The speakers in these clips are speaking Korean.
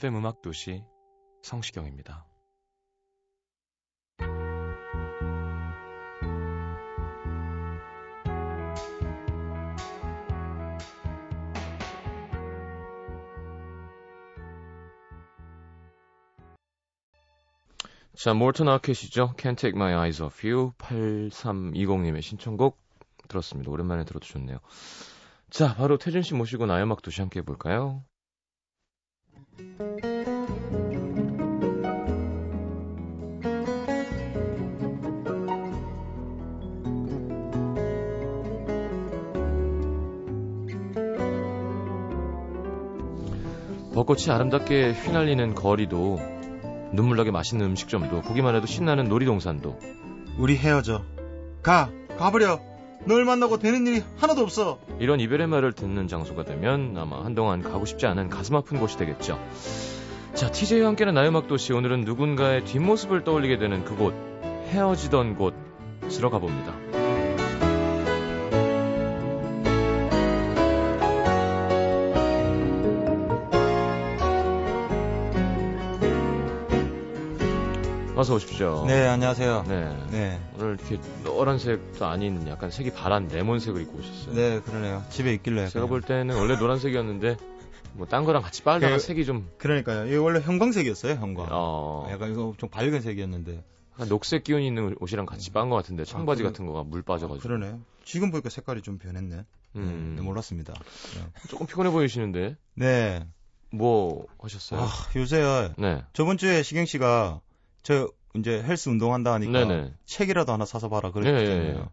FM 음악 도시 성시경입니다. 자, 몰튼 아켓이죠. Can't Take My Eyes Off You 8320님의 신청곡 들었습니다. 오랜만에 들어도 좋네요. 자, 바로 태준 씨 모시고 음악 도시 함께 해볼까요? 벚꽃이 아름답게 휘날리는 거리도 눈물나게 맛있는 음식점도 보기만 해도 신나는 놀이동산도 우리 헤어져. 가, 가버려. 널 만나고 되는 일이 하나도 없어. 이런 이별의 말을 듣는 장소가 되면 아마 한동안 가고 싶지 않은 가슴 아픈 곳이 되겠죠. 자, TJ와 함께는 나의 음악 도시 오늘은 누군가의 뒷모습을 떠올리게 되는 그곳 헤어지던 곳으로 가봅니다. 어서 오십시오. 네, 안녕하세요. 네. 네. 오늘 이렇게 노란색도 아닌 약간 색이 바란 레몬색을 입고 오셨어요. 네, 그러네요. 집에 있길래. 제가 그냥. 볼 때는 원래 노란색이었는데 뭐 딴 거랑 같이 빨다가 그- 색이 좀 그러니까요. 이게 원래 형광색이었어요, 형광. 어, 약간 이거 좀 밝은 색이었는데. 약간 녹색 기운이 있는 옷이랑 같이 빤 것 같은데 청바지 아, 그래? 같은 거가 물 아, 빠져가지고 그러네요. 지금 보니까 색깔이 좀 변했네. 음, 네, 몰랐습니다. 조금 피곤해 보이시는데 네. 뭐 하셨어요? 아, 요새 네, 저번 주에 시경 씨가 저 이제 헬스 운동한다 하니까 네네. 책이라도 하나 사서 봐라 예, 그랬잖아요. 예, 예.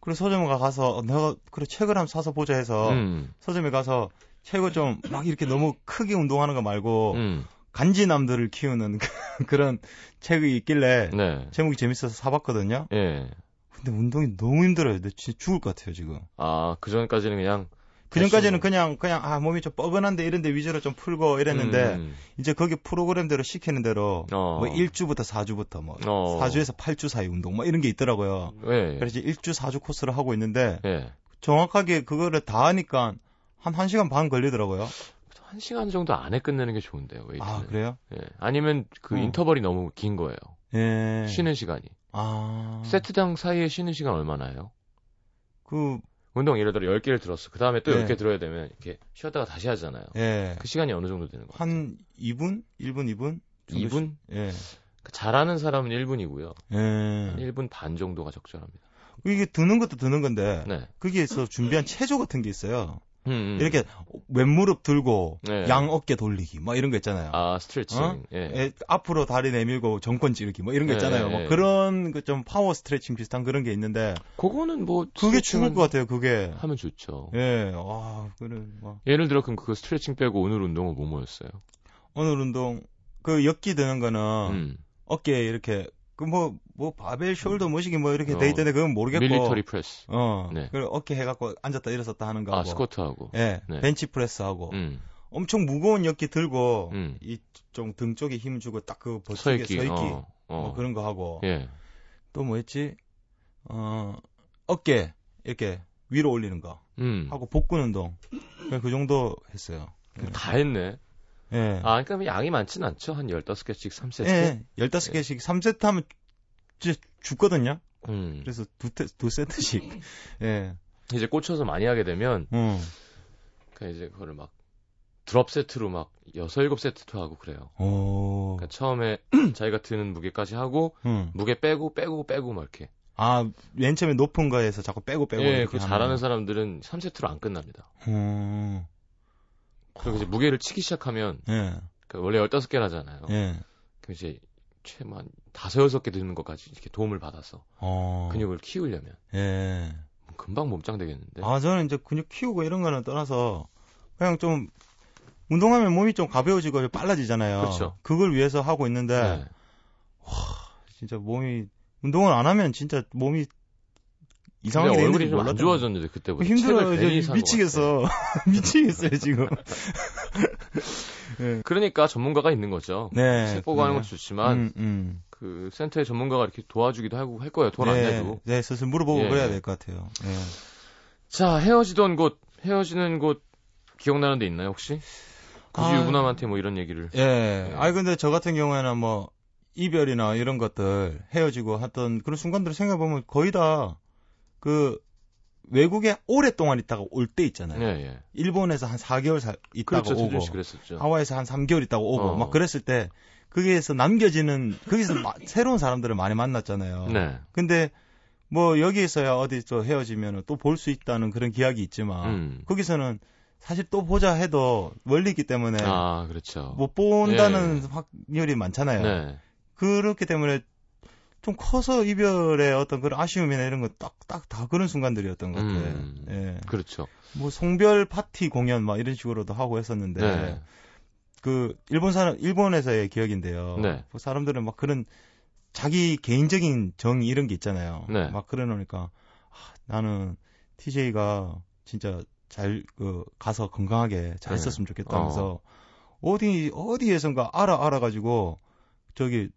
그래서 서점에 가서 어, 내가 그래 책을 한번 사서 보자 해서 음, 서점에 가서 책을 좀 막 이렇게 너무 크게 운동하는 거 말고 음, 간지남들을 키우는 그런 책이 있길래 네, 제목이 재밌어서 사봤거든요. 예. 근데 운동이 너무 힘들어요. 나 진짜 죽을 것 같아요 지금. 아, 그 전까지는 그냥 그 전까지는 대충- 그냥 그냥 아 몸이 좀 뻐근한데 이런데 위주로 좀 풀고 이랬는데 음, 이제 거기 프로그램대로 시키는 대로 어. 뭐 1주부터 4주부터 뭐 어. 4주에서 8주 사이 운동 뭐 이런 게 있더라고요. 예, 그래서 1주 4주 코스를 하고 있는데 예. 정확하게 그거를 다 하니까 한 1시간 반 걸리더라고요. 한 시간 정도 안에 끝내는 게 좋은데요, 웨이트는. 아, 그래요? 예. 아니면 그 어. 인터벌이 너무 긴 거예요. 예. 쉬는 시간이. 아. 세트당 사이에 쉬는 시간 얼마나요? 그 운동 예를 들어 10개를 들었어. 그 다음에 또 네. 10개 들어야 되면 이렇게 쉬었다가 다시 하잖아요. 예. 그 시간이 어느 정도 되는 거예요? 한 2분? 1분, 2분? 2분? 예. 잘하는 사람은 1분이고요. 예. 1분 반 정도가 적절합니다. 이게 드는 것도 드는 건데 네. 거기에서 준비한 체조 같은 게 있어요. 음, 음. 이렇게 왼무릎 들고 네. 양 어깨 돌리기 뭐 이런 거 있잖아요. 아, 스트레칭. 어? 예. 예, 앞으로 다리 내밀고 정권 찌르기 뭐 이런 거 네, 있잖아요. 네, 뭐 네. 그런 그 좀 파워 스트레칭 비슷한 그런 게 있는데 그거는 뭐 그게 죽을 것 같아요. 그게. 하면 좋죠. 예. 와, 그는 뭐 예를 들어 그럼 그 스트레칭 빼고 오늘 운동은 뭐 뭐였어요? 오늘 운동 그 역기 드는 거는 음. 어깨에 이렇게 그 뭐 뭐 바벨 shoulder 뭐시기 뭐 이렇게 어, 돼 있던데 그건 모르겠고 military press. 어. 네. 그 어깨 해 갖고 앉았다 일어섰다 하는 거 아, 하고. 스쿼트하고. 예. 네. 벤치 프레스 하고 음. 엄청 무거운 역기 들고 음. 이좀 등 쪽에 힘 주고 딱 그 버티게 서있기. 서있기 어. 어. 뭐 그런 거 하고 예. 또 뭐 했지? 어 어깨 이렇게 위로 올리는 거 음. 하고 복근 운동 그 정도 했어요. 다 했네. 예. 아, 그러니까 양이 많진 않죠. 한 15개씩 3세트. 예. 15개씩 3세트 하면 진짜 죽거든요. 음. 그래서 두, 테, 두 세트씩. 예. 이제 꽂혀서 많이 하게 되면 음. 그 이제 그거를 막 드롭 세트로 막 6, 7세트도 하고 그래요. 오. 그러니까 처음에 자기가 드는 무게까지 하고 음. 무게 빼고 빼고 빼고 막 이렇게 아, 맨 처음에 높은 거에서 자꾸 빼고 빼고. 예, 그 하는 잘하는 거. 사람들은 3세트로 안 끝납니다. 어, 그리고 이제 무게를 치기 시작하면 예, 그 원래 15개를 하잖아요. 예. 그 이제 최만 다섯 여섯 개 드는 것까지 이렇게 도움을 받아서 어, 근육을 키우려면 예. 금방 몸짱 되겠는데. 아, 저는 이제 근육 키우고 이런 거는 떠나서 그냥 좀 운동하면 몸이 좀 가벼워지고 빨라지잖아요. 그렇죠. 그걸 위해서 하고 있는데 네. 진짜 몸이 운동을 안 하면 진짜 몸이 이상하게 얼굴이 줄좀 안. 좋아졌는데 그때보다 힘들어요. 미치겠어. 미치겠어요, 지금. 같아. 그러니까 전문가가 있는 거죠. 네. 책 보고 하는 네. 것도 좋지만 음, 음. 그 센터의 전문가가 이렇게 도와주기도 하고 할 거예요. 돈안 네, 내도. 네, 슬슬 물어보고 예. 그래야 될 것 같아요. 네. 자 헤어지던 곳 헤어지는 곳 기억나는 데 있나요 혹시? 굳이 아. 유부남한테 뭐 이런 얘기를. 예. 아니, 근데 저 같은 경우에는 뭐, 이별이나 이런 것들, 헤어지고 했던 그런 순간들을 생각해보면 거의 다, 그, 외국에 오랫동안 있다가 올 때 있잖아요. 예, 예. 일본에서 한 4개월 사, 있다가 그렇죠. 오고. 하와이에서 한 3개월 있다가 오고, 어. 막 그랬을 때, 거기에서 남겨지는, 거기서 마- 새로운 사람들을 많이 만났잖아요. 네. 근데, 뭐, 여기에서야 어디 또 헤어지면 또 볼 수 있다는 그런 기약이 있지만, 음. 거기서는 사실 또 보자 해도 멀리 있기 때문에, 아 그렇죠. 못 본다는 예. 확률이 많잖아요. 네. 그렇기 때문에 좀 커서 이별의 어떤 그런 아쉬움이나 이런 거딱딱 다 그런 순간들이었던 것 같아요. 음. 예. 그렇죠. 뭐 송별 파티 공연 막 이런 식으로도 하고 했었는데 네. 그 일본 사람 일본에서의 기억인데요. 네. 그 사람들은 막 그런 자기 개인적인 정의 이런 게 있잖아요. 네. 막 그래 놓으니까 아, 나는 TJ가 진짜 잘 그 가서 건강하게 잘 네. 있었으면 좋겠다면서 어. 디 어디에선가 알아 알아 가지고 저기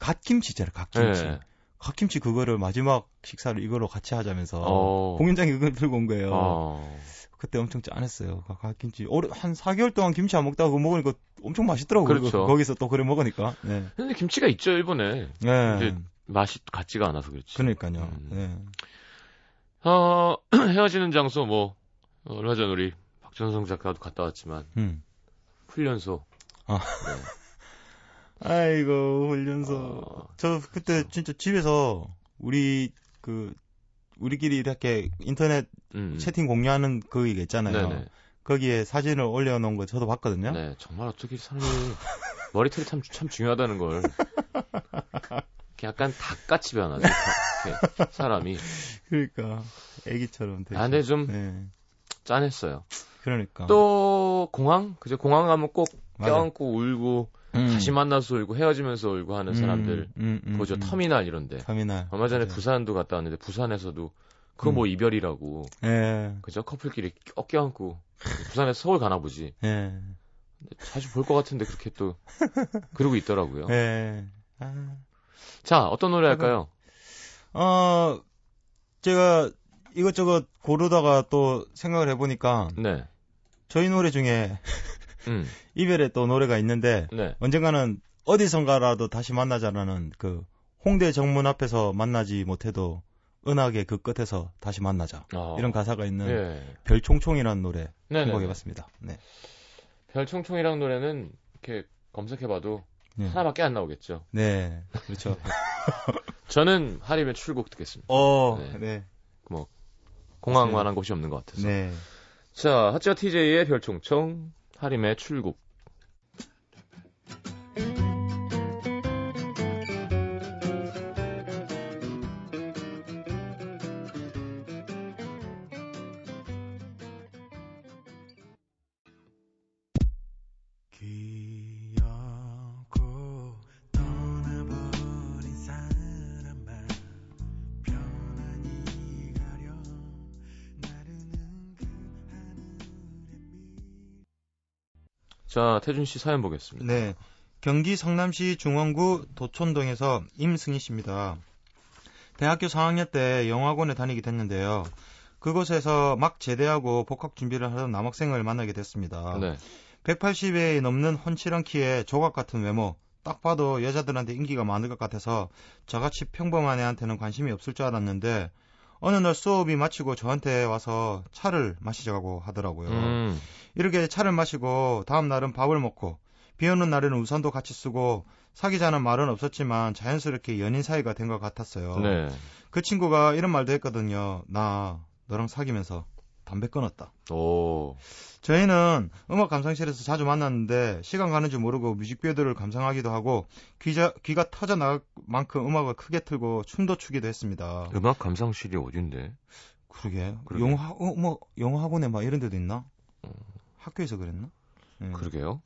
갓김치 있잖아요. 갓김치. 네. 갓김치 그거를 마지막 식사를 이거로 같이 하자면서 어. 공연장에 그걸 들고 온 거예요. 어. 그때 엄청 짠했어요. 가- 갓김치. 오래 한 4개월 동안 김치 안 먹다가 그거 먹으니까 엄청 맛있더라고요. 그렇죠. 거기서 또 그래 먹으니까. 네. 근데 김치가 있죠 일본에. 네. 이제 맛이 같지가 않아서 그렇지. 그러니까요. 음. 네. 어, 헤어지는 장소 뭐 어, 얼마 전 우리 박전성 작가도 갔다 왔지만 음. 훈련소. 아. 네. 아이고 훈련소. 어, 저 그때 진짜 집에서 우리 그 우리끼리 이렇게 인터넷 음. 채팅 공유하는 그 이게 있잖아요. 네네. 거기에 사진을 올려놓은 거 저도 봤거든요. 네, 정말 어떻게 사람이 머리털이 참, 참 중요하다는 걸. 약간 닭같이 변하죠. 사람이. 그러니까 애기처럼 되게. 아, 근데 좀 네. 짠했어요. 그러니까. 또 공항? 그죠? 공항 가면 꼭. 껴안고 울고 음. 다시 만나서 울고 헤어지면서 울고 하는 사람들 음, 음, 보죠. 음. 터미널 이런데. 터미널. 얼마 전에 맞아요. 부산도 갔다 왔는데 부산에서도 그거 뭐 음. 이별이라고. 예. 그죠? 커플끼리 껴, 껴안고. 부산에서 서울 가나 보지. 예. 자주 볼 것 같은데 그렇게 또 그러고 있더라고요. 예. 아. 자, 어떤 노래 할까요? 어, 제가 이것저것 고르다가 또 생각을 해보니까 네. 저희 노래 중에 음. 이별의 또 노래가 있는데 네. 언젠가는 어디선가라도 다시 만나자라는 그 홍대 정문 앞에서 만나지 못해도 은하계 그 끝에서 다시 만나자 어. 이런 가사가 있는 예. 별총총이라는 노래 네네. 선곡해봤습니다. 네. 별총총이랑 노래는 이렇게 검색해봐도 네. 하나밖에 안 나오겠죠. 네. 그렇죠. 저는 하림의 출국 듣겠습니다. 어, 네. 네. 공항만한 곳이 없는 것 같아서. 네. 자, 핫지와 TJ의 별총총, 하림의 출국. 자, 태준 씨 사연 보겠습니다. 네. 경기 성남시 중원구 도촌동에서 임승희 씨입니다. 대학교 4학년 때 영화관에 다니게 됐는데요. 그곳에서 막 제대하고 복학 준비를 하던 남학생을 만나게 됐습니다. 네. 180에 넘는 훤칠한 키에 조각 같은 외모, 딱 봐도 여자들한테 인기가 많을 것 같아서 저같이 평범한 애한테는 관심이 없을 줄 알았는데 어느 날 수업이 마치고 저한테 와서 차를 마시자고 하더라고요. 음. 이렇게 차를 마시고 다음 날은 밥을 먹고 비 오는 날에는 우산도 같이 쓰고 사귀자는 말은 없었지만 자연스럽게 연인 사이가 된 것 같았어요. 네. 그 친구가 이런 말도 했거든요. 나 너랑 사귀면서 담배 끊었다. 오. 저희는 음악 감상실에서 자주 만났는데 시간 가는 줄 모르고 뮤직비디오를 감상하기도 하고 귀자, 귀가 터져 나갈 만큼 음악을 크게 틀고 춤도 추기도 했습니다. 음악 감상실이 어딘데? 그러게. 그러게. 영화 어, 뭐 영화 학원에 막 이런 데도 있나? 어. 학교에서 그랬나? 예. 그러게요.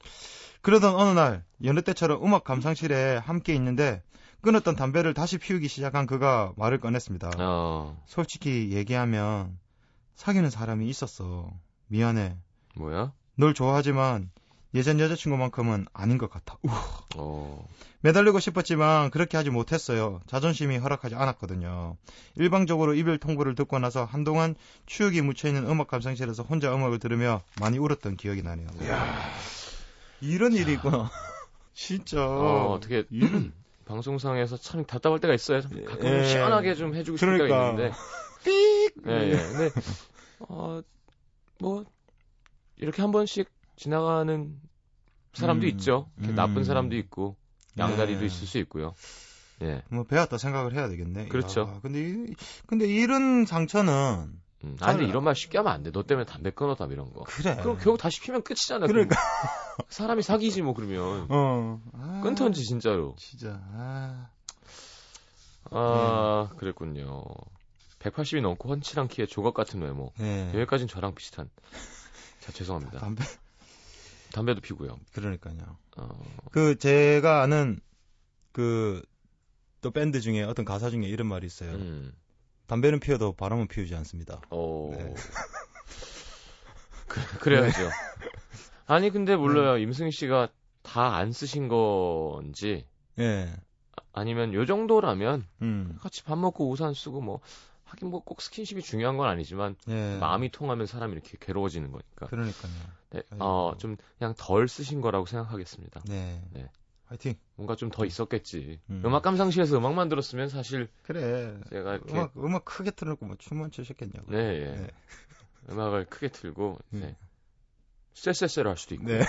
그러던 어느 날 여느 때처럼 음악 감상실에 함께 있는데 끊었던 담배를 다시 피우기 시작한 그가 말을 꺼냈습니다. 어, 솔직히 얘기하면 사귀는 사람이 있었어. 미안해. 뭐야? 널 좋아하지만 예전 여자친구만큼은 아닌 것 같아. 우. 어, 매달리고 싶었지만 그렇게 하지 못했어요. 자존심이 허락하지 않았거든요. 일방적으로 이별 통보를 듣고 나서 한동안 추억이 묻혀있는 음악 감상실에서 혼자 음악을 들으며 많이 울었던 기억이 나네요. 이런 일이 있구나. 진짜. 어, 어떻게 이런 방송상에서 참 답답할 때가 있어요. 가끔 예. 시원하게 좀 해주고 때가 그러니까. 있는데. 삑! 예, 예. 근데, 어, 뭐, 이렇게 한 번씩 지나가는 사람도 음, 있죠. 음. 나쁜 사람도 있고, 양다리도 네. 있을 수 있고요. 예. 뭐 배웠다 생각을 해야 되겠네. 그렇죠. 야, 근데 이, 근데 이런 상처는 음. 아, 잘- 이런 말 쉽게 하면 안 돼. 너 때문에 담배 끊었다, 이런 거. 그래. 그럼 결국 다시 피면 끝이잖아. 그러니까. 사람이 사귀지, 뭐, 그러면. 어. 아, 끊던지, 진짜로. 진짜. 아. 아, 그랬군요. 180이 넘고 훤칠한 키에 조각 같은 외모. 네. 여기까지는 저랑 비슷한. 자, 죄송합니다. 담배 담배도 피고요. 그러니까요. 어, 그 제가 아는 그 또 밴드 중에 어떤 가사 중에 이런 말이 있어요. 음, 담배는 피워도 바람은 피우지 않습니다. 어. 네. 그, 그래야죠. 아니, 근데 몰라요. 임승희 씨가 다 안 쓰신 건지, 예. 아니면 요 정도라면 음. 같이 밥 먹고 우산 쓰고 뭐, 하긴 뭐 꼭 스킨십이 중요한 건 아니지만, 예. 마음이 통하면 사람이 이렇게 괴로워지는 거니까. 그러니까요. 네, 아이고. 어, 좀 그냥 덜 쓰신 거라고 생각하겠습니다. 네. 네. 화이팅. 뭔가 좀 더 있었겠지. 음. 음. 악 감상실에서 음악만 들었으면 사실 그래. 제가 이렇게 음악 음악 크게 틀어놓고 뭐 춤은 추셨겠냐고. 네, 예. 네. 음악을 크게 틀고 음. 네. 쎄쎄쎄를 할 수도 있고 네.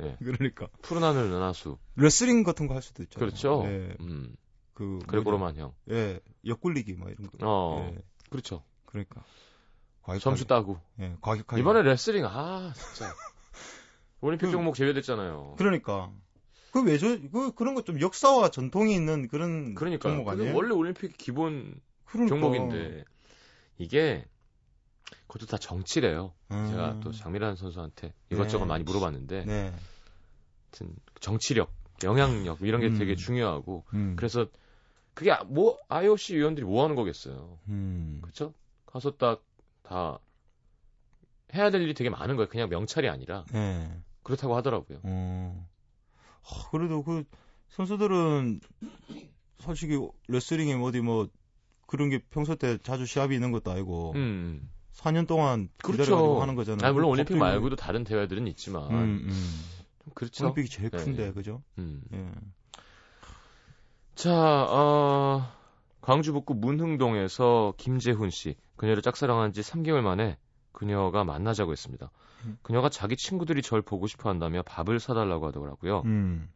예. 그러니까 푸른 하늘 은하수 레슬링 같은 거 할 수도 있죠. 그렇죠. 네. 음. 그 그레고로만 형. 예. 옆굴리기 막 이런 거. 어. 예. 그렇죠. 그러니까. 과격하게. 점수 따고 예. 과격하게. 이번에 레슬링 아 진짜 올림픽 그- 종목 제외됐잖아요. 그러니까. 그 왜죠? 그 그런 거 좀 역사와 전통이 있는 그런 그러니까 종목 아니에요? 원래 올림픽 기본 그러니까. 종목인데 이게 그것도 다 정치래요. 음. 제가 또 장미란 선수한테 이것저것 네. 많이 물어봤는데 네. 하여튼 정치력, 영향력 이런 게 음. 되게 중요하고 음. 그래서 그게 아- 뭐 IOC 위원들이 뭐 하는 거겠어요. 음. 그렇죠? 가서 딱 다 해야 될 일이 되게 많은 거예요. 그냥 명찰이 아니라 네. 그렇다고 하더라고요. 어. 하, 그래도 그 선수들은 솔직히 레슬링에 어디 뭐 그런 게 평소 때 자주 시합이 있는 것도 아니고 음. 4년 동안 그렇죠. 기다려가지고 하는 거잖아요. 아, 물론 올림픽 말고도 다른 대회들은 있지만 음, 음. 좀 그렇죠. 올림픽이 제일 네, 큰데 네. 그죠? 음. 예. 자, 어, 광주 북구 문흥동에서 김재훈 씨, 그녀를 짝사랑한 지 3개월 만에 그녀가 만나자고 했습니다. 음. 그녀가 자기 친구들이 절 보고 싶어 한다며 밥을 사달라고 하더라고요. 음.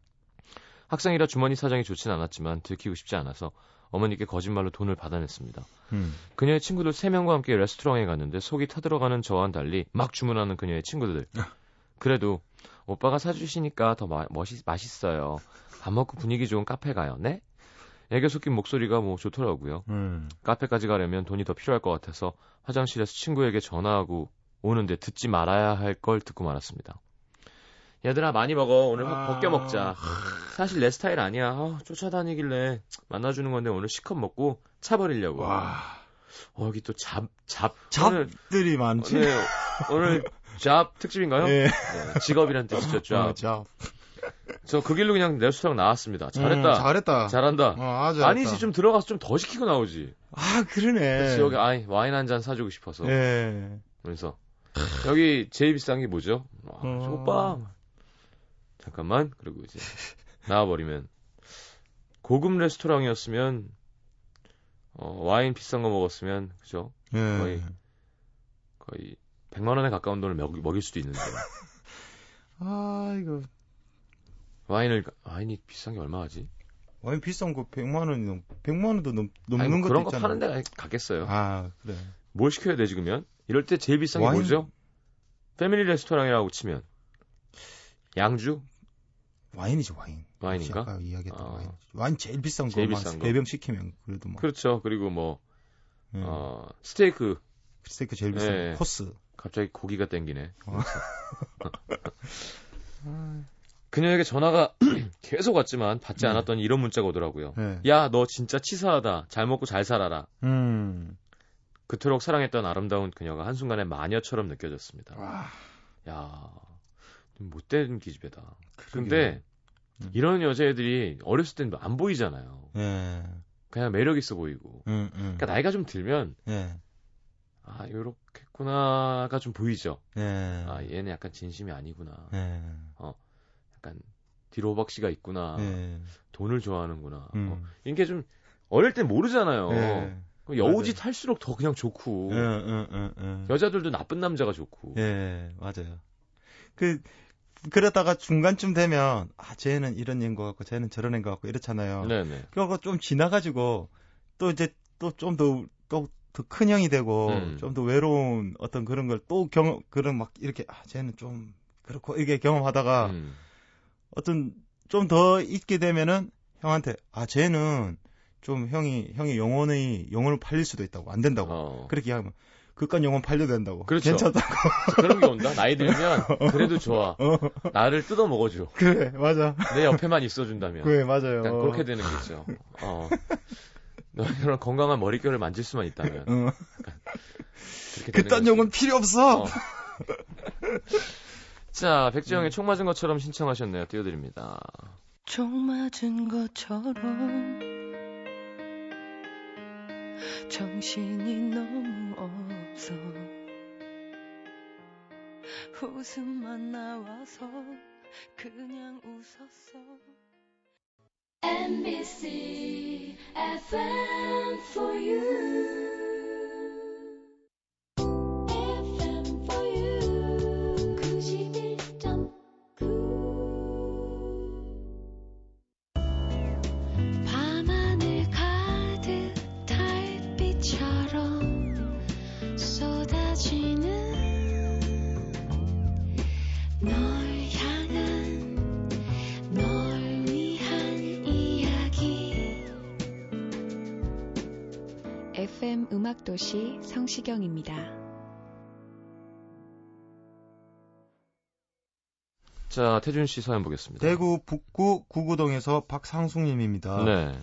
학생이라 주머니 사정이 좋진 않았지만 들키고 싶지 않아서 어머니께 거짓말로 돈을 받아냈습니다. 음. 그녀의 친구들 3명과 함께 레스토랑에 갔는데 속이 타들어가는 저와는 달리 막 주문하는 그녀의 친구들. 그래도 오빠가 사주시니까 더 마, 멋있, 맛있어요. 밥 먹고 분위기 좋은 카페 가요. 네? 애교 섞인 목소리가 뭐 좋더라고요. 음. 카페까지 가려면 돈이 더 필요할 것 같아서 화장실에서 친구에게 전화하고 오는데 듣지 말아야 할 걸 듣고 말았습니다. 얘들아 많이 먹어 오늘 확 벗겨 먹자. 사실 내 스타일 아니야. 아, 쫓아다니길래 만나주는 건데 오늘 시컷 먹고 차 버리려고. 와. 어, 여기 또 잡, 잡. 오늘, 잡들이 많지. 오늘, 오늘 잡 특집인가요? 예. 네, 직업이란 뜻이죠, 잡. 어, 잡. 저 그 길로 그냥 레스토랑 나왔습니다. 잘했다. 음, 잘했다. 잘한다. 어, 아니지, 잘했다. 좀 들어가서 좀 더 시키고 나오지. 아, 그러네. 그치, 여기 아이, 와인 한 잔 사주고 싶어서. 예. 그래서 여기 제일 비싼 게 뭐죠? 아, 어. 오빠 잠깐만 그리고 이제 나와버리면 고급 레스토랑이었으면 어, 와인 비싼 거 먹었으면 그죠? 예. 거의. 거의 100만 원에 가까운 돈을 먹, 먹일 수도 있는데 아, 이거 와인을 와인이 비싼 게 얼마 하지? 와인 비싼 거 100만 원이 넘 100만 원도 넘, 넘는 아니, 뭐 그런 거. 파는 데가 갔겠어요. 아, 그래. 뭘 시켜야 되지 그러면? 이럴 때 제일 비싼 게 와인? 뭐죠? 패밀리 레스토랑이라고 치면 양주? 와인이지, 와인. 와인인가? 아까 이야기했던 아. 와인. 와인 제일 비싼 거. 제일 만 비싼 거. 4병 시키면 그래도 뭐. 그렇죠. 그리고 뭐 예. 어, 스테이크 스테이크 제일 비싼 예. 거. 코스. 갑자기 고기가 땡기네. 어. 그녀에게 전화가 계속 왔지만 받지 네. 않았더니 이런 문자가 오더라고요. 예. 야, 너 진짜 치사하다. 잘 먹고 잘 살아라. 음. 그토록 사랑했던 아름다운 그녀가 한순간에 마녀처럼 느껴졌습니다. 와. 야, 좀 못된 기집애다. 그러게. 근데 음. 이런 여자애들이 어렸을 때는 안 보이잖아요. 예. 그냥 매력 있어 보이고. 음, 음. 그러니까 나이가 좀 들면 예. 아, 요렇겠구나가 좀 보이죠. 예. 아, 얘는 약간 진심이 아니구나. 예. 약간 뒤로 허벅지가 있구나. 예. 돈을 좋아하는구나. 음. 어, 이게 좀 어릴 때 모르잖아요. 예. 그럼 여우짓 할수록 더 그냥 좋고 예, 예, 예, 예. 여자들도 나쁜 남자가 좋고. 예, 맞아요. 그, 그러다가 중간쯤 되면, 아, 쟤는 이런 애인 것 같고, 쟤는 저런 애인 것 같고, 이렇잖아요. 네네. 그거 좀 지나가지고, 또 이제, 또 좀 더, 또, 더 큰 형이 되고, 음. 좀더 외로운 어떤 그런 걸 또 경험, 그런 막, 이렇게, 아, 쟤는 좀, 그렇고, 이게 경험하다가, 음. 어떤, 좀 더 있게 되면은, 형한테, 아, 쟤는, 좀 형이, 형이 영혼의, 영혼을 팔릴 수도 있다고, 안 된다고. 어. 그렇게 하면, 그깟 영혼 팔려도 된다고. 그렇죠. 괜찮다고. 그런 게 온다. 나이 들면 그래도 좋아. 나를 뜯어 먹어줘. 그래, 맞아. 내 옆에만 있어준다면. 그래, 맞아요. 그렇게 되는 거죠. 어. 너 이런 건강한 머릿결을 만질 수만 있다면. 어. 그딴 거지. 용은 필요 없어. 어. 자, 백지영의 총 맞은 것처럼 신청하셨네요. 띄워드립니다. 총 맞은 것처럼 정신이 너무 없어 웃음만 나와서 그냥 웃었어 NBC FM for you. 음악도시 성시경입니다. 자, 태준 씨 사연 보겠습니다. 대구 북구 구구동에서 박상숙님입니다. 네.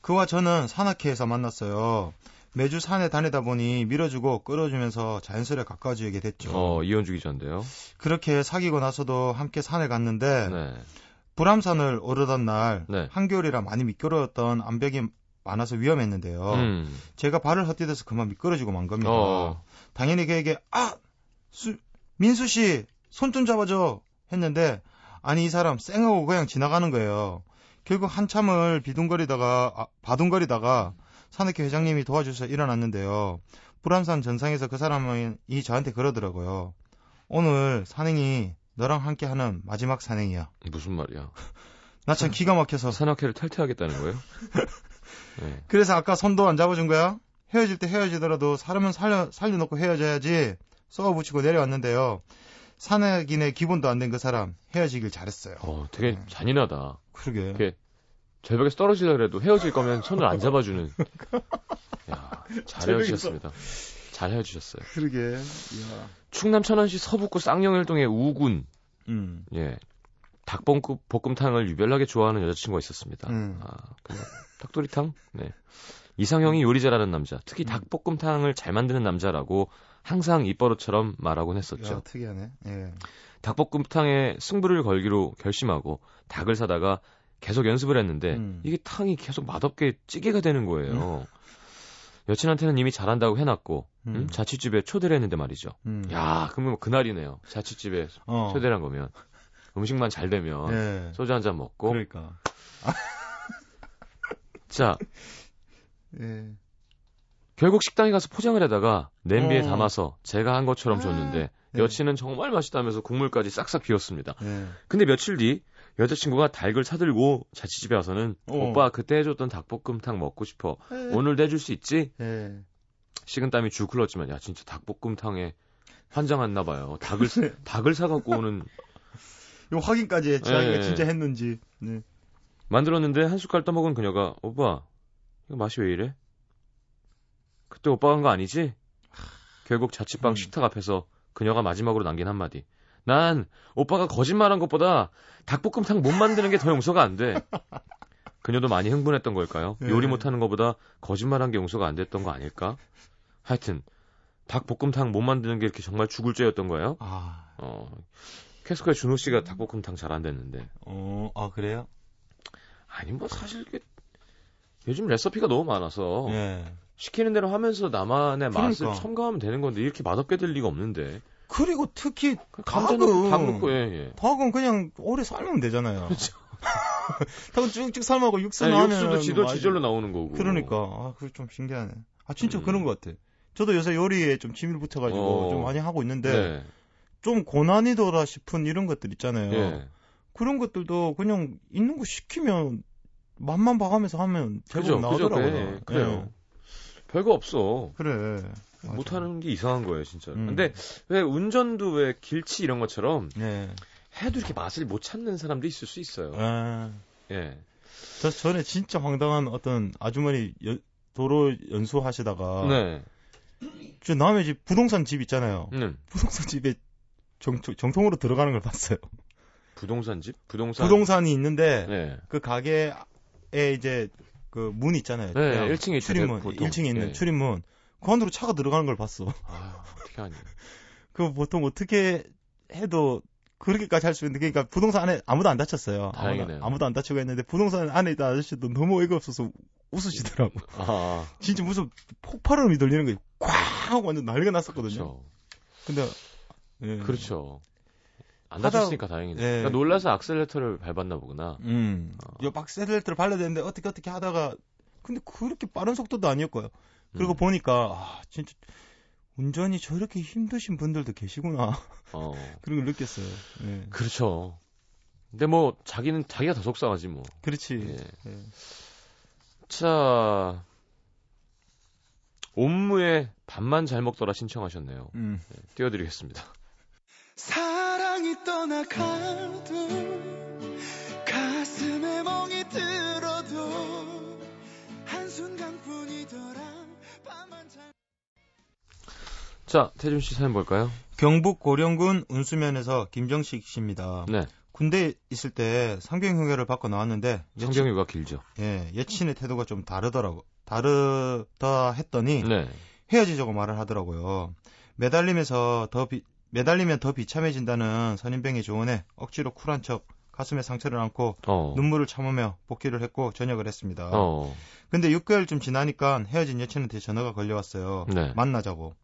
그와 저는 산악회에서 만났어요. 매주 산에 다니다 보니 밀어주고 끌어주면서 자연스레 가까워지게 됐죠. 어, 이현주 기자인데요. 그렇게 사귀고 나서도 함께 산에 갔는데 네. 불암산을 오르던 날 네. 한겨울이라 많이 미끄러웠던 암벽이 많아서 위험했는데요. 음. 제가 발을 헛디뎌서 그만 미끄러지고 만 겁니다. 어. 당연히 그에게 아 수, 민수 씨 손 좀 잡아줘 했는데 아니 이 사람 쌩하고 그냥 지나가는 거예요. 결국 한참을 비둥거리다가 아, 바둥거리다가 산악회 회장님이 도와주셔서 일어났는데요. 불암산 전상에서 그 사람이 저한테 그러더라고요. 오늘 산행이 너랑 함께 하는 마지막 산행이야. 무슨 말이야? 나 참 기가 막혀서 산악회를 탈퇴하겠다는 거예요? 네. 그래서 아까 손도 안 잡아준 거야? 헤어질 때 헤어지더라도 사람은 살려, 살려놓고 헤어져야지 쏘아붙이고 내려왔는데요. 산악인의 기본도 안 된 그 사람 헤어지길 잘했어요. 어, 되게 네. 잔인하다. 그러게. 이렇게 절벽에서 떨어지려고 해도 헤어질 거면 손을 안 잡아주는. 야, 잘. 헤어지셨습니다. 잘 헤어지셨어요. 그러게. 이야. 충남 천안시 서북구 쌍용일동의 우군, 음. 예. 닭볶음, 볶음탕을 유별나게 좋아하는 여자친구가 있었습니다. 음. 아, 그냥 닭도리탕? 네. 이상형이 요리 잘하는 남자, 특히 음. 닭볶음탕을 잘 만드는 남자라고 항상 입버릇처럼 말하곤 했었죠. 야, 특이하네. 예. 닭볶음탕에 승부를 걸기로 결심하고 닭을 사다가 계속 연습을 했는데 음. 이게 탕이 계속 맛없게 찌개가 되는 거예요. 여친한테는 이미 잘한다고 해놨고 음, 음. 자취집에 초대를 했는데 말이죠. 음. 야, 그러면 뭐 그날이네요. 자취집에 어. 초대를 한 거면 음식만 잘 되면 예. 소주 한 잔 먹고 그러니까. 자 예. 결국 식당에 가서 포장을 해다가 냄비에 어. 담아서 제가 한 것처럼 줬는데 네. 여친은 정말 맛있다면서 국물까지 싹싹 비웠습니다. 예. 근데 며칠 뒤 여자친구가 닭을 사들고 자취집에 와서는 어. 오빠 그때 해줬던 닭볶음탕 먹고 싶어. 에. 오늘도 해줄 수 있지? 예. 식은땀이 줄 흘렀지만 야 진짜 닭볶음탕에 환장했나 봐요. 닭을 닭을 사갖고 오는 요 확인까지 해. 자기가 예. 진짜 했는지. 네. 만들었는데 한 숟갈 떠먹은 그녀가 오빠 이거 맛이 왜 이래? 그때 오빠가 한 거 아니지? 결국 자취방 음. 식탁 앞에서 그녀가 마지막으로 남긴 한마디. 난 오빠가 거짓말한 것보다 닭볶음탕 못 만드는 게 더 용서가 안 돼. 그녀도 많이 흥분했던 걸까요? 예. 요리 못하는 것보다 거짓말한 게 용서가 안 됐던 거 아닐까? 하여튼 닭볶음탕 못 만드는 게 이렇게 정말 죽을 죄였던 거예요. 아, 어, 캐스커의 준호 씨가 닭볶음탕 잘 안 됐는데. 어, 아, 그래요? 아니 뭐 사실 이게 요즘 레시피가 너무 많아서 예. 시키는 대로 하면서 나만의 맛을 그러니까. 첨가하면 되는 건데 이렇게 맛없게 될 리가 없는데 그리고 특히 감자 닭은- 넣고 닭 넣고 예, 예. 닭은 그냥 오래 삶으면 되잖아요. 그렇죠. 닭은 쭉쭉 삶아고 육수 아니, 나면 육수도 지도 지절로 나오는 거고 그러니까 아, 그게 좀 신기하네. 아, 진짜 음. 그런 것 같아. 저도 요새 요리에 좀 취미를 붙여가지고 어. 좀 많이 하고 있는데 네. 좀 고난이도라 싶은 이런 것들 있잖아요. 예. 그런 것들도 그냥 있는 거 시키면 맛만 봐가면서 하면 대부분 그죠, 나오더라고요. 그래, 그래요. 예. 별거 없어. 그래. 못하는 게 이상한 거예요, 진짜. 음. 근데 왜 운전도 왜 길치 이런 것처럼 예. 해도 이렇게 맛을 못 찾는 사람도 있을 수 있어요. 아, 예. 저 전에 진짜 황당한 어떤 아주머니 여- 도로 연수하시다가 네. 저 남의 집 부동산 집 있잖아요. 음. 부동산 집에 정, 정통으로 들어가는 걸 봤어요. 부동산 집? 부동산. 부동산이 있는데 네. 그 가게에 이제 그 문 있잖아요. 네, 그냥 1층에 있죠, 출입문, 보통. 1층에 있는 네. 출입문. 그 안으로 차가 들어가는 걸 봤어. 아, 어떻게 하니. 그 보통 어떻게 해도 그렇게까지 할 수 있는데 그러니까 부동산 안에 아무도 안 다쳤어요. 다행이네요. 아무도, 아무도 안 다치고 했는데 부동산 안에 있던 아저씨도 너무 어이가 없어서 웃으시더라고. 아, 진짜 무슨 폭발음이 들리는 거예요. 꽉 하고 완전 난리가 났었거든요. 그렇죠. 근데 예. 그렇죠. 안 다쳤으니까 다행이네. 예. 그러니까 놀라서 악셀레터를 밟았나 보구나. 음. 어. 요 박셀레트를 발라야 되는데 어떻게 어떻게 하다가 근데 그렇게 빠른 속도도 아니었고요. 그리고 음. 보니까 아, 진짜 운전이 저렇게 힘드신 분들도 계시구나. 어, 그런 걸 느꼈어요. 예. 그렇죠. 근데 뭐 자기는 자기가 더 속상하지 뭐. 그렇지. 예. 예. 자, 옴무의 밥만 잘 먹더라 신청하셨네요. 음. 네, 띄워드리겠습니다. 사랑이 떠나가도 가슴에 멍이 들어도 한순간뿐이더라 밤만 잘 자, 태준 씨 사연 볼까요? 경북 고령군 운수면에서 김정식 씨입니다. 네, 군대 있을 때 상병 휴가를 받고 나왔는데 여친, 성경유가 길죠. 예, 여친의 태도가 좀 다르더라고. 다르다 했더니 네, 헤어지자고 말을 하더라고요. 매달리면서 더 비, 매달리면 더 비참해진다는 선임병의 조언에 억지로 쿨한 척 가슴에 상처를 안고 어, 눈물을 참으며 복귀를 했고 전역을 했습니다. 어, 근데 6개월쯤 지나니까 헤어진 여친한테 전화가 걸려왔어요. 네, 만나자고.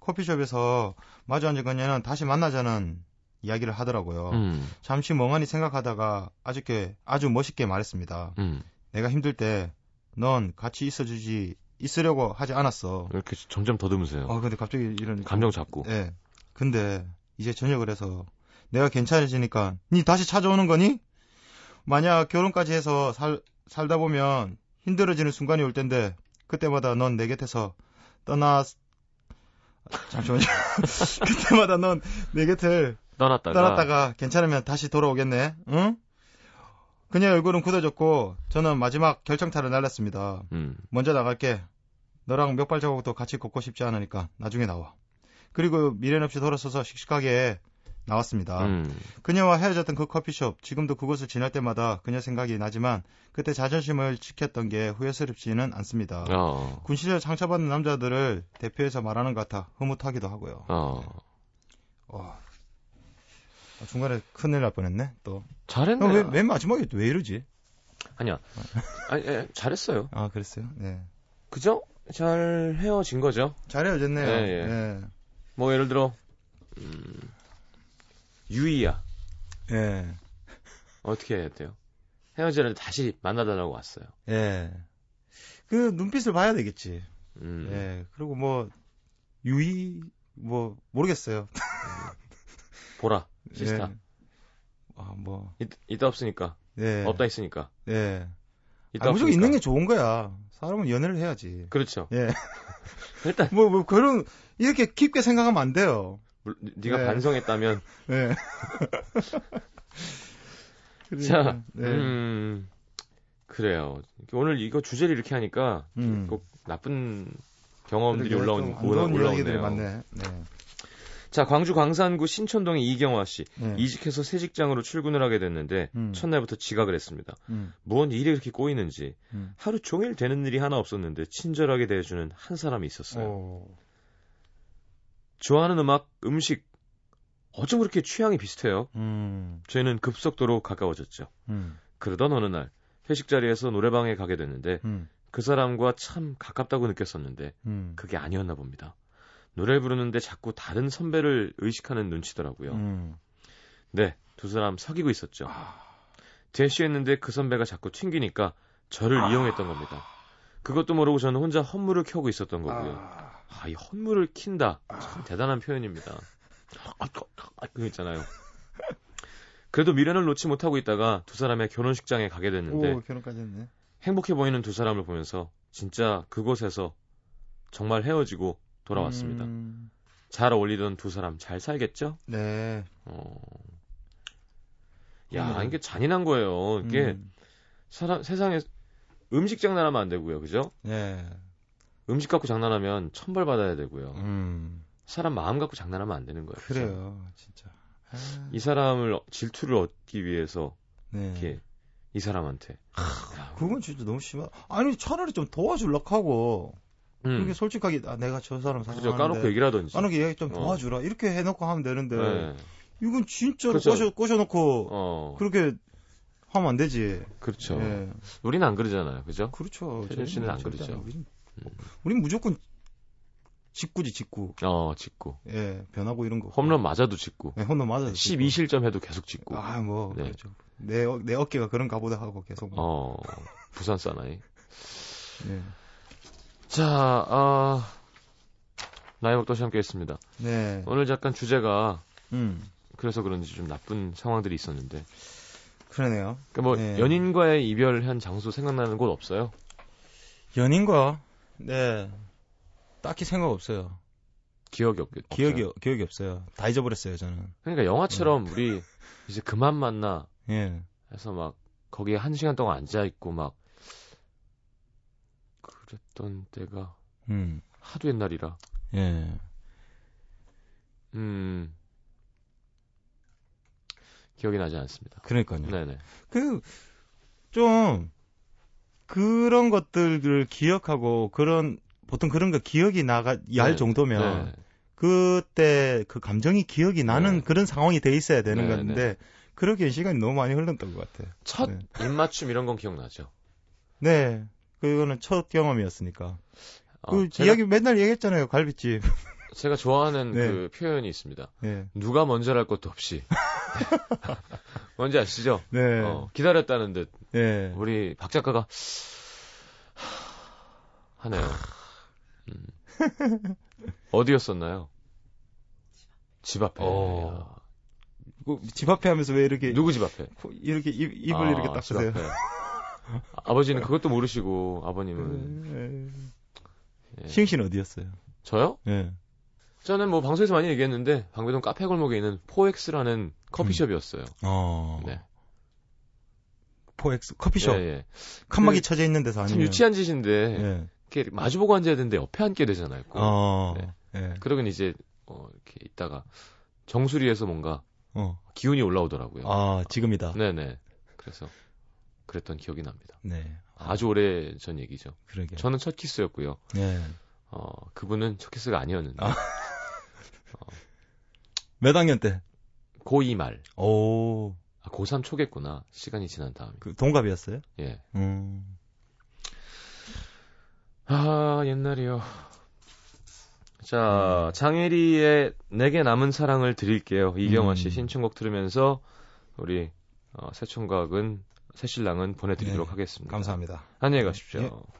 커피숍에서 마주 앉은 그녀는 다시 만나자는 이야기를 하더라고요. 음, 잠시 멍하니 생각하다가 아주께 아주 멋있게 말했습니다. 음, 내가 힘들 때 넌 같이 있어주지 있으려고 하지 않았어. 이렇게 점점 더듬으세요. 아 근데 갑자기 이런 감정 잡고. 예. 근데 이제 저녁을 해서 내가 괜찮아지니까 니 다시 찾아오는 거니? 만약 결혼까지 해서 살 살다 보면 힘들어지는 순간이 올 텐데 그때마다 넌 내 곁에서 떠나 잠시만요. 그때마다 넌 내 곁을 떠났다가, 떠났다가 괜찮으면 다시 돌아오겠네. 응? 그녀의 얼굴은 굳어졌고 저는 마지막 결정타를 날렸습니다. 음, 먼저 나갈게. 너랑 몇 발자국도 같이 걷고 싶지 않으니까 나중에 나와. 그리고 미련 없이 돌아서서 씩씩하게 나왔습니다. 음, 그녀와 헤어졌던 그 커피숍, 지금도 그곳을 지날 때마다 그녀 생각이 나지만 그때 자존심을 지켰던 게 후회스럽지는 않습니다. 어, 군 시절 상처받는 남자들을 대표해서 말하는 것 같아 흐뭇하기도 하고요. 어, 와. 아, 중간에 큰일 날 뻔했네. 또. 잘했네. 형, 왜, 맨 마지막에 또왜 이러지? 아니야. 아니, 예, 잘했어요. 아, 그랬어요? 네. 그죠? 잘 헤어진 거죠. 잘 헤어졌네요. 예, 예. 예. 뭐 예를 들어 음, 유이야 예. 어떻게 해야 돼요? 헤어지는데 다시 만나달라고 왔어요. 예. 그 눈빛을 봐야 되겠지. 음, 예. 그리고 뭐 유이 뭐 모르겠어요. 보라 시스타. 예. 아, 뭐, 있, 있다 없으니까. 예. 없다 있으니까. 예. 있다 아, 무조건. 있는 게 좋은 거야. 사람은 연애를 해야지. 그렇죠. 예. 일단 뭐, 뭐, 그런, 이렇게 깊게 생각하면 안 돼요. 물- 네가 네. 반성했다면 예. 자, 네. 음, 그래요. 오늘 이거 주제를 이렇게 하니까 음. 꼭 나쁜 경험들이 올라온 올라, 올라오네요. 많네. 네. 자, 광주 광산구 신촌동의 이경화 씨 네. 이직해서 새 직장으로 출근을 하게 됐는데 음. 첫날부터 지각을 했습니다. 음. 무언 일이 그렇게 꼬이는지 음. 하루 종일 되는 일이 하나 없었는데 친절하게 대해주는 한 사람이 있었어요. 오. 좋아하는 음악, 음식 어쩜 그렇게 취향이 비슷해요? 음. 저희는 급속도로 가까워졌죠. 음. 그러던 어느 날 회식 자리에서 노래방에 가게 됐는데 음. 그 사람과 참 가깝다고 느꼈었는데 음. 그게 아니었나 봅니다. 노래 부르는데 자꾸 다른 선배를 의식하는 눈치더라고요. 음. 네, 두 사람 사귀고 있었죠. 아. 대시했는데 그 선배가 자꾸 튕기니까 저를 이용했던 겁니다. 그것도 모르고 저는 혼자 헛물을 켜고 있었던 거고요. 아. 아, 이 헛물을 킨다. 참 대단한 표현입니다. 아, 그거 있잖아요. 그래도 미련을 놓지 못하고 있다가 두 사람의 결혼식장에 가게 됐는데 오, 결혼까지 했네. 행복해 보이는 두 사람을 보면서 진짜 그곳에서 정말 헤어지고 돌아왔습니다. 음. 잘 어울리던 두 사람 잘 살겠죠? 네. 어... 야, 음. 이게 잔인한 거예요. 이게 음. 사람 세상에 음식 장난하면 안 되고요. 그죠? 네. 음식 갖고 장난하면 천벌 받아야 되고요. 음. 사람 마음 갖고 장난하면 안 되는 거예요. 그래요, 진짜. 아. 이 사람을 질투를 얻기 위해서 네. 이렇게 이 사람한테 야, 그건 진짜 너무 심하. 아니 차라리 좀 도와줄락 하고 음, 그렇게 솔직하게 아, 내가 저 사람 사랑하는데 까놓고 얘기를 하든지 까놓고 얘기 좀 어. 도와주라 이렇게 해놓고 하면 되는데 네. 이건 진짜로 그렇죠. 꼬셔 꼬셔놓고 어 그렇게 하면 안 되지. 그렇죠 예. 우리는 안 그러잖아요 그죠 그렇죠. 태준 씨는 안 그러죠. 우린, 음. 우린 무조건 직구지 직구. 어 직구 예, 변하고 이런 거. 홈런 맞아도 직구 예, 홈런 맞아. 12실점 해도 계속 직구 아, 뭐 네. 그렇죠. 내, 어- 내 어깨가 그런가 보다 하고 계속. 뭐. 어 부산 사나이 네. 자 아, 나의 먹도시 함께 했습니다 네. 오늘 잠깐 주제가 음. 그래서 그런지 좀 나쁜 상황들이 있었는데 그러네요. 그러니까 뭐 네. 연인과의 이별한 장소 생각나는 곳 없어요? 연인과 네. 딱히 생각 없어요. 기억이 없, 기억이 없어요? 기억이 없어요. 다 잊어버렸어요, 저는. 그러니까 영화처럼 우리 이제 그만 만나 예. 해서 막 거기에 한 시간 동안 앉아 있고 막 그랬던 때가 음. 하도 옛날이라 예. 음 기억이 나지 않습니다. 그러니까요. 네네. 그, 좀, 그런 것들을 기억하고, 그런, 보통 그런 거 기억이 나가, 얄 네. 정도면, 네. 그때 그 감정이 기억이 나는 네. 그런 상황이 돼 있어야 되는 네, 건데, 그러기엔 시간이 너무 많이 흘렀던 것 같아요. 첫 네. 입맞춤 이런 건 기억나죠? 네. 그거는 첫 경험이었으니까. 어, 그 제가, 이야기 맨날 얘기했잖아요, 갈비집. 제가 좋아하는 네. 그 표현이 있습니다. 예. 누가 먼저랄 것도 없이 뭔지 아시죠? 네. 어, 기다렸다는 듯 예. 우리 박 작가가 하네요. 음. 어디였었나요? 집 앞에. 어. 야, 그집 앞에 하면서 왜 이렇게, 누구 집 앞에? 이렇게 입, 입을 아, 이렇게 집 닦으세요? 앞에. 아버지는 그것도 모르시고 아버님은 예. 예. 시흥 씨는 어디였어요? 저요? 예. 저는 뭐 방송에서 많이 얘기했는데 방배동 카페 골목에 있는 포엑스라는 커피숍이었어요. 어. 네. 포엑스 커피숍. 예, 예. 칸막이 그 쳐져 있는 데서 참 아니면 유치한 짓인데 예. 이렇게 마주보고 앉아야 되는데 옆에 앉게 되잖아요. 꼭. 어. 네. 예. 그러긴 이제 어, 이렇게 있다가 정수리에서 뭔가 어. 기운이 올라오더라고요. 아, 지금이다. 네네. 그래서 그랬던 기억이 납니다. 네. 아주 오래 전 얘기죠. 그러게. 저는 첫 키스였고요. 예. 어, 그분은 첫 키스가 아니었는데 아. 몇 학년 때? 고2 말, 오. 아, 고3 초겠구나. 시간이 지난 다음에. 그 동갑이었어요? 예. 음. 아, 옛날이요. 자, 장혜리의 내게 남은 사랑을 드릴게요. 이경화 씨 음. 신청곡 들으면서 우리 어, 새 총각은 새 신랑은 보내드리도록 네, 하겠습니다. 감사합니다. 안녕히 가십시오. 예.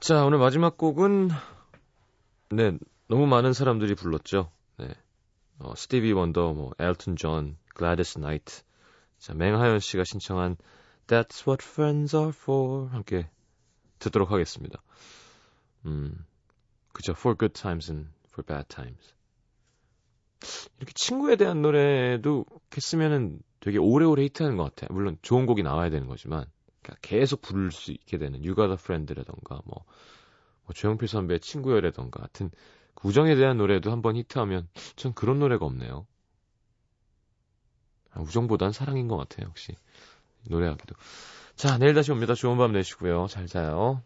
자, 오늘 마지막 곡은 네, 너무 많은 사람들이 불렀죠. 네. 어, 스티비 원더, 뭐 엘튼 존, 글라디스 나이트. 자, 맹하연 씨가 신청한 That's what friends are for 함께 듣도록 하겠습니다. 음. 그죠. For good times and for bad times. 이렇게 친구에 대한 노래도 쓰면은 되게 오래오래 히트하는 것 같아요. 물론 좋은 곡이 나와야 되는 거지만 계속 부를 수 있게 되는 a Friend라던가 뭐, 뭐 조영필 선배의 친구여라던가 같은 그 우정에 대한 노래도 한번 히트하면 전 그런 노래가 없네요. 아, 우정보단 사랑인 것 같아요. 역시 노래하기도. 자 내일 다시 옵니다. 좋은 밤 되시고요. 잘 자요.